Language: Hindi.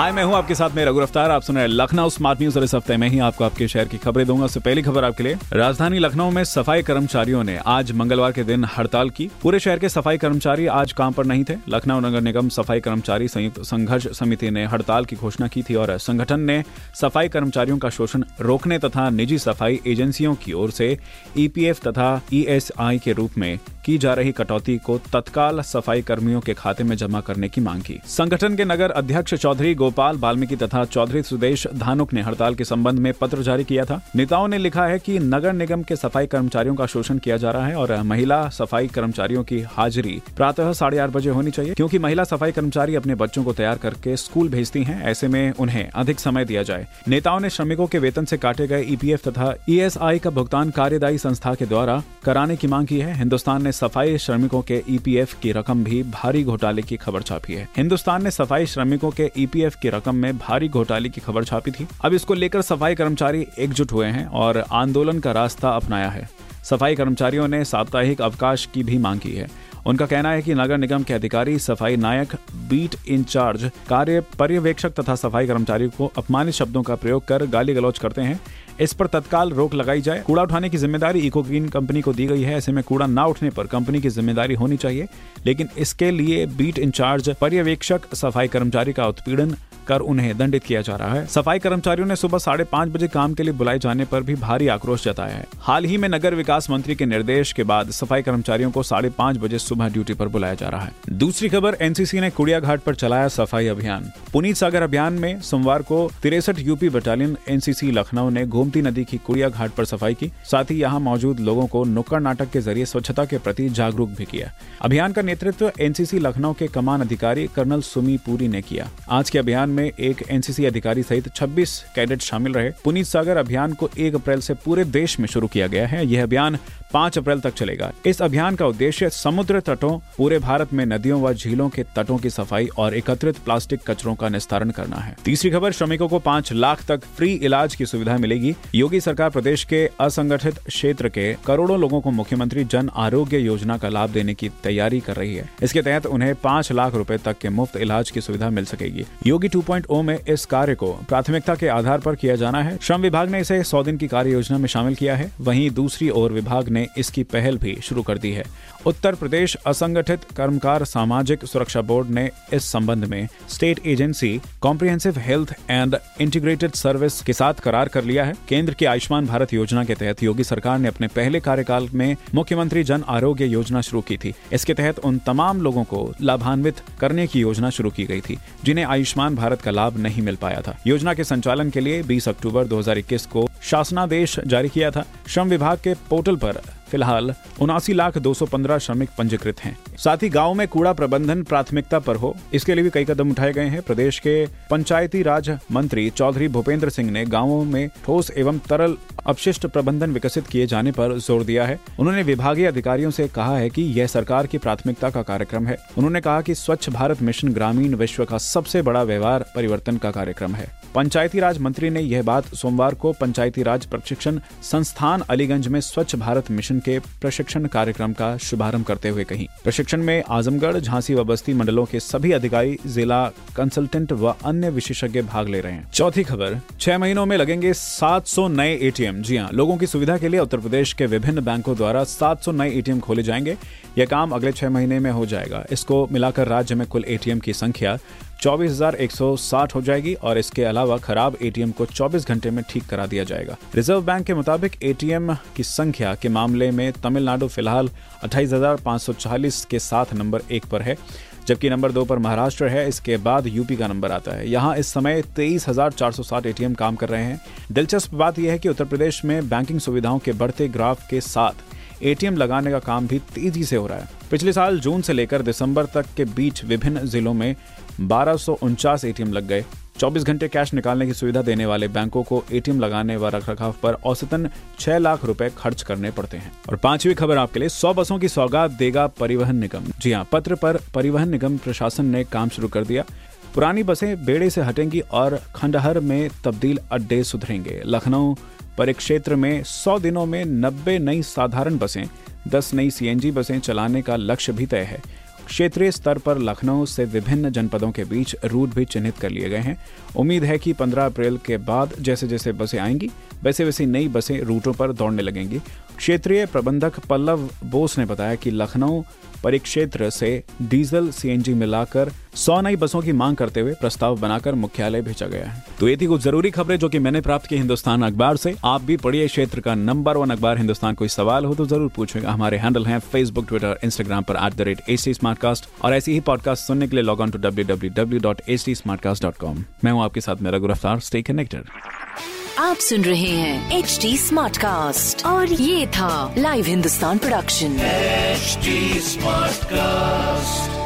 हाय, मैं हूँ आपके साथ में रघु रफ्तार। आप सुन रहे हैं लखनऊ स्मार्ट न्यूज़ और इस हफ़्ते में ही आपको आपके शहर की खबरें दूँगा। उससे पहली खबर आपके लिए। राजधानी लखनऊ में सफ़ाई कर्मचारियों ने आज मंगलवार के दिन हड़ताल की। पूरे शहर के सफ़ाई कर्मचारी आज काम पर नहीं थे। लखनऊ नगर निगम सफ़ाई कर्मचारी संयुक्त संघर्ष समिति ने हड़ताल की घोषणा की थी और संगठन ने सफ़ाई कर्मचारियों का शोषण रोकने तथा निजी सफ़ाई एजेंसियों की ओर से ईपीएफ तथा ईएसआई के रूप में की जा रही कटौती को तत्काल सफ़ाई कर्मियों के खाते में जमा करने की मांग की। संगठन के नगर अध्यक्ष चौधरी गोपाल वाल्मीकि तथा चौधरी सुदेश धानुक ने हड़ताल के संबंध में पत्र जारी किया था। नेताओं ने लिखा है कि नगर निगम के सफ़ाई कर्मचारियों का शोषण किया जा रहा है और महिला सफ़ाई कर्मचारियों की हाजिरी प्रातः साढ़े आठ बजे होनी चाहिए, क्योंकि महिला सफ़ाई कर्मचारी अपने बच्चों को तैयार करके स्कूल भेजती हैं, ऐसे में उन्हें अधिक समय दिया जाए। नेताओं ने श्रमिकों के वेतन से काटे गए ईपीएफ तथा ईएसआई का भुगतान कार्यदायी संस्था के द्वारा कराने की मांग की है। हिंदुस्तान ने सफ़ाई श्रमिकों के ईपीएफ की रकम भी भारी घोटाले की खबर छापी है। हिंदुस्तान ने सफ़ाई श्रमिकों के ईपीएफ की रकम में भारी घोटाले की खबर छापी थी। अब इसको लेकर सफ़ाई कर्मचारी एकजुट हुए हैं और आंदोलन का रास्ता अपनाया है। सफ़ाई कर्मचारियों ने साप्ताहिक अवकाश की भी मांग की है। उनका कहना है कि नगर निगम के अधिकारी, सफ़ाई नायक, बीट इंचार्ज, कार्य पर्यवेक्षक तथा सफ़ाई कर्मचारियों को अपमानित शब्दों का प्रयोग कर गाली गलौज करते हैं। इस पर तत्काल रोक लगाई जाए। कूड़ा उठाने की ज़िम्मेदारी इको ग्रीन कंपनी को दी गई है। ऐसे में कूड़ा ना उठने पर कंपनी की ज़िम्मेदारी होनी चाहिए। लेकिन इसके लिए बीट इंचार्ज, पर्यवेक्षक, सफ़ाई कर्मचारी का उत्पीड़न कर उन्हें दंडित किया जा रहा है। सफ़ाई कर्मचारियों ने सुबह साढ़े पाँच बजे काम के लिए बुलाए जाने पर भी भारी आक्रोश जताया है। हाल ही में नगर विकास मंत्री के निर्देश के बाद सफ़ाई कर्मचारियों को साढ़े पाँच बजे सुबह ड्यूटी पर बुलाया जा रहा है। दूसरी खबर, एनसीसी ने कुड़िया घाट पर चलाया सफ़ाई अभियान। पुनीत सागर अभियान में सोमवार को तिरसठ यूपी बटालियन, एनसीसी लखनऊ ने गोमती नदी की कुड़िया घाट पर सफ़ाई की। साथ ही यहाँ मौजूद लोगों को नुक्कड़ नाटक के ज़रिए स्वच्छता के प्रति जागरूक भी किया। अभियान का नेतृत्व एनसीसी लखनऊ के कमान अधिकारी कर्नल सुमी पुरी ने किया। आज के अभियान में एक एनसीसी अधिकारी सहित 26 कैडेट शामिल रहे। पुनीत सागर अभियान को 1 अप्रैल से पूरे देश में शुरू किया गया है। यह अभियान 5 अप्रैल तक चलेगा। इस अभियान का उद्देश्य समुद्र तटों, पूरे भारत में नदियों व झीलों के तटों की सफ़ाई और एकत्रित प्लास्टिक कचरों का निस्तारण करना है। तीसरी खबर, श्रमिकों को पाँच लाख तक फ्री इलाज की सुविधा मिलेगी। योगी सरकार प्रदेश के असंगठित क्षेत्र के करोड़ों लोगों को मुख्यमंत्री जन आरोग्य योजना का लाभ देने की तैयारी कर रही है। इसके तहत उन्हें पाँच लाख रूपए तक के मुफ़्त इलाज की सुविधा मिल सकेगी। योगी टू में इस कार्य को प्राथमिकता के आधार पर किया जाना है। श्रम विभाग ने इसे सौ दिन की कार्य योजना में शामिल किया है। वहीं दूसरी ओर विभाग ने इसकी पहल भी शुरू कर दी है। उत्तर प्रदेश असंगठित कर्मकार सामाजिक सुरक्षा बोर्ड ने इस संबंध में state agency comprehensive health and integrated service के साथ करार कर लिया है। केंद्र की आयुष्मान भारत योजना के तहत योगी सरकार ने अपने पहले कार्यकाल में मुख्यमंत्री जन आरोग्य योजना शुरू की थी। इसके तहत उन तमाम लोगों को लाभान्वित करने की योजना शुरू की गई थी, जिन्हें आयुष्मान भारत का लाभ नहीं मिल पाया था। योजना के संचालन के लिए 20 अक्टूबर 2021 को शासनादेश जारी किया था। श्रम विभाग के पोर्टल पर फ़िलहाल उनासी लाख दो सौ पंद्रह श्रमिक पंजीकृत हैं। साथ ही गाँव में कूड़ा प्रबंधन प्राथमिकता पर हो। इसके लिए भी कई कदम उठाए गए हैं। प्रदेश के पंचायती राज मंत्री चौधरी भूपेंद्र सिंह ने गाँवों में ठोस एवं तरल अपशिष्ट प्रबंधन विकसित किए जाने पर ज़ोर दिया है। उन्होंने विभागीय अधिकारियों से कहा है कि यह सरकार की प्राथमिकता का कार्यक्रम है। उन्होंने कहा कि स्वच्छ भारत मिशन ग्रामीण विश्व का सबसे बड़ा व्यवहार परिवर्तन का कार्यक्रम है। पंचायती राज मंत्री ने यह बात सोमवार को पंचायती राज प्रशिक्षण संस्थान अलीगंज में स्वच्छ भारत मिशन के प्रशिक्षण कार्यक्रम का शुभारंभ करते हुए कही। प्रशिक्षण में आजमगढ़, झांसी व बस्ती मंडलों के सभी अधिकारी, जिला कंसल्टेंट व अन्य विशेषज्ञ भाग ले रहे हैं। चौथी खबर, छह महीनों में लगेंगे 700 नए एटीएम जी हाँ लोगों की सुविधा के लिए उत्तर प्रदेश के विभिन्न बैंकों द्वारा 700 नए एटीएम खोले जाएँगे। यह काम अगले छह महीने में हो जाएगा। इसको मिलाकर राज्य में कुल एटीएम की संख्या 24,160 हो जाएगी और इसके अलावा खराब एटीएम को 24 घंटे में ठीक करा दिया जाएगा। रिज़र्व बैंक के मुताबिक एटीएम की संख्या के मामले में तमिलनाडु फ़िलहाल 28,540 के साथ नंबर एक पर है जबकि नंबर दो पर महाराष्ट्र है। इसके बाद यूपी का नंबर आता है। यहाँ इस समय तेईस हज़ार चार सौ एटीएम काम कर रहे हैं। दिलचस्प बात यह है कि उत्तर प्रदेश में बैंकिंग सुविधाओं के बढ़ते ग्राफ के साथ एटीएम लगाने का काम भी तेज़ी से हो रहा है। पिछले साल जून से लेकर दिसंबर तक के बीच विभिन्न जिलों में बारह एटीएम लग गए। 24 घंटे कैश निकालने की सुविधा देने वाले बैंकों को एटीएम लगाने व रखरखाव पर औसतन 6 लाख रुपए खर्च करने पड़ते हैं। और पांचवी खबर आपके लिए 100 बसों की सौगात देगा परिवहन निगम। जी हाँ पत्र पर परिवहन निगम प्रशासन ने काम शुरू कर दिया। पुरानी बसें बेड़े से हटेंगी और खंडहर में तब्दील अड्डे सुधरेंगे। लखनऊ परिक्षेत्र में 100 दिनों में 90 नई साधारण बसें 10 नई सीएनजी बसें चलाने का लक्ष्य भी तय है। क्षेत्रीय स्तर पर लखनऊ से विभिन्न जनपदों के बीच रूट भी चिन्हित कर लिए गए हैं। उम्मीद है कि 15 अप्रैल के बाद जैसे जैसे बसें आएँगी वैसे वैसे नई बसें रूटों पर दौड़ने लगेंगी। क्षेत्रीय प्रबंधक पल्लव बोस ने बताया कि लखनऊ परिक्षेत्र से डीजल सीएनजी मिलाकर 100 नई बसों की मांग करते हुए प्रस्ताव बनाकर मुख्यालय भेजा गया है। तो ये थी कुछ ज़रूरी खबरें जो कि मैंने प्राप्त की हिंदुस्तान अखबार से। आप भी पढ़िए क्षेत्र का नंबर वन अखबार हिंदुस्तान कोई सवाल हो तो ज़रूर पूछेगा हमारे हैंडल हैं फेसबुक ट्विटर इंस्टाग्राम पर एट द रेट और ऐसी ही पॉडकास्ट सुनने के लिए log on to W W W dot H मैं हूँ आपके साथ मेरा गिरफ़्तार। स्टे कनेक्टेड आप सुन रहे हैं एच डी स्मार्ट कास्ट और ये था live Hindustan production HD Smartcast.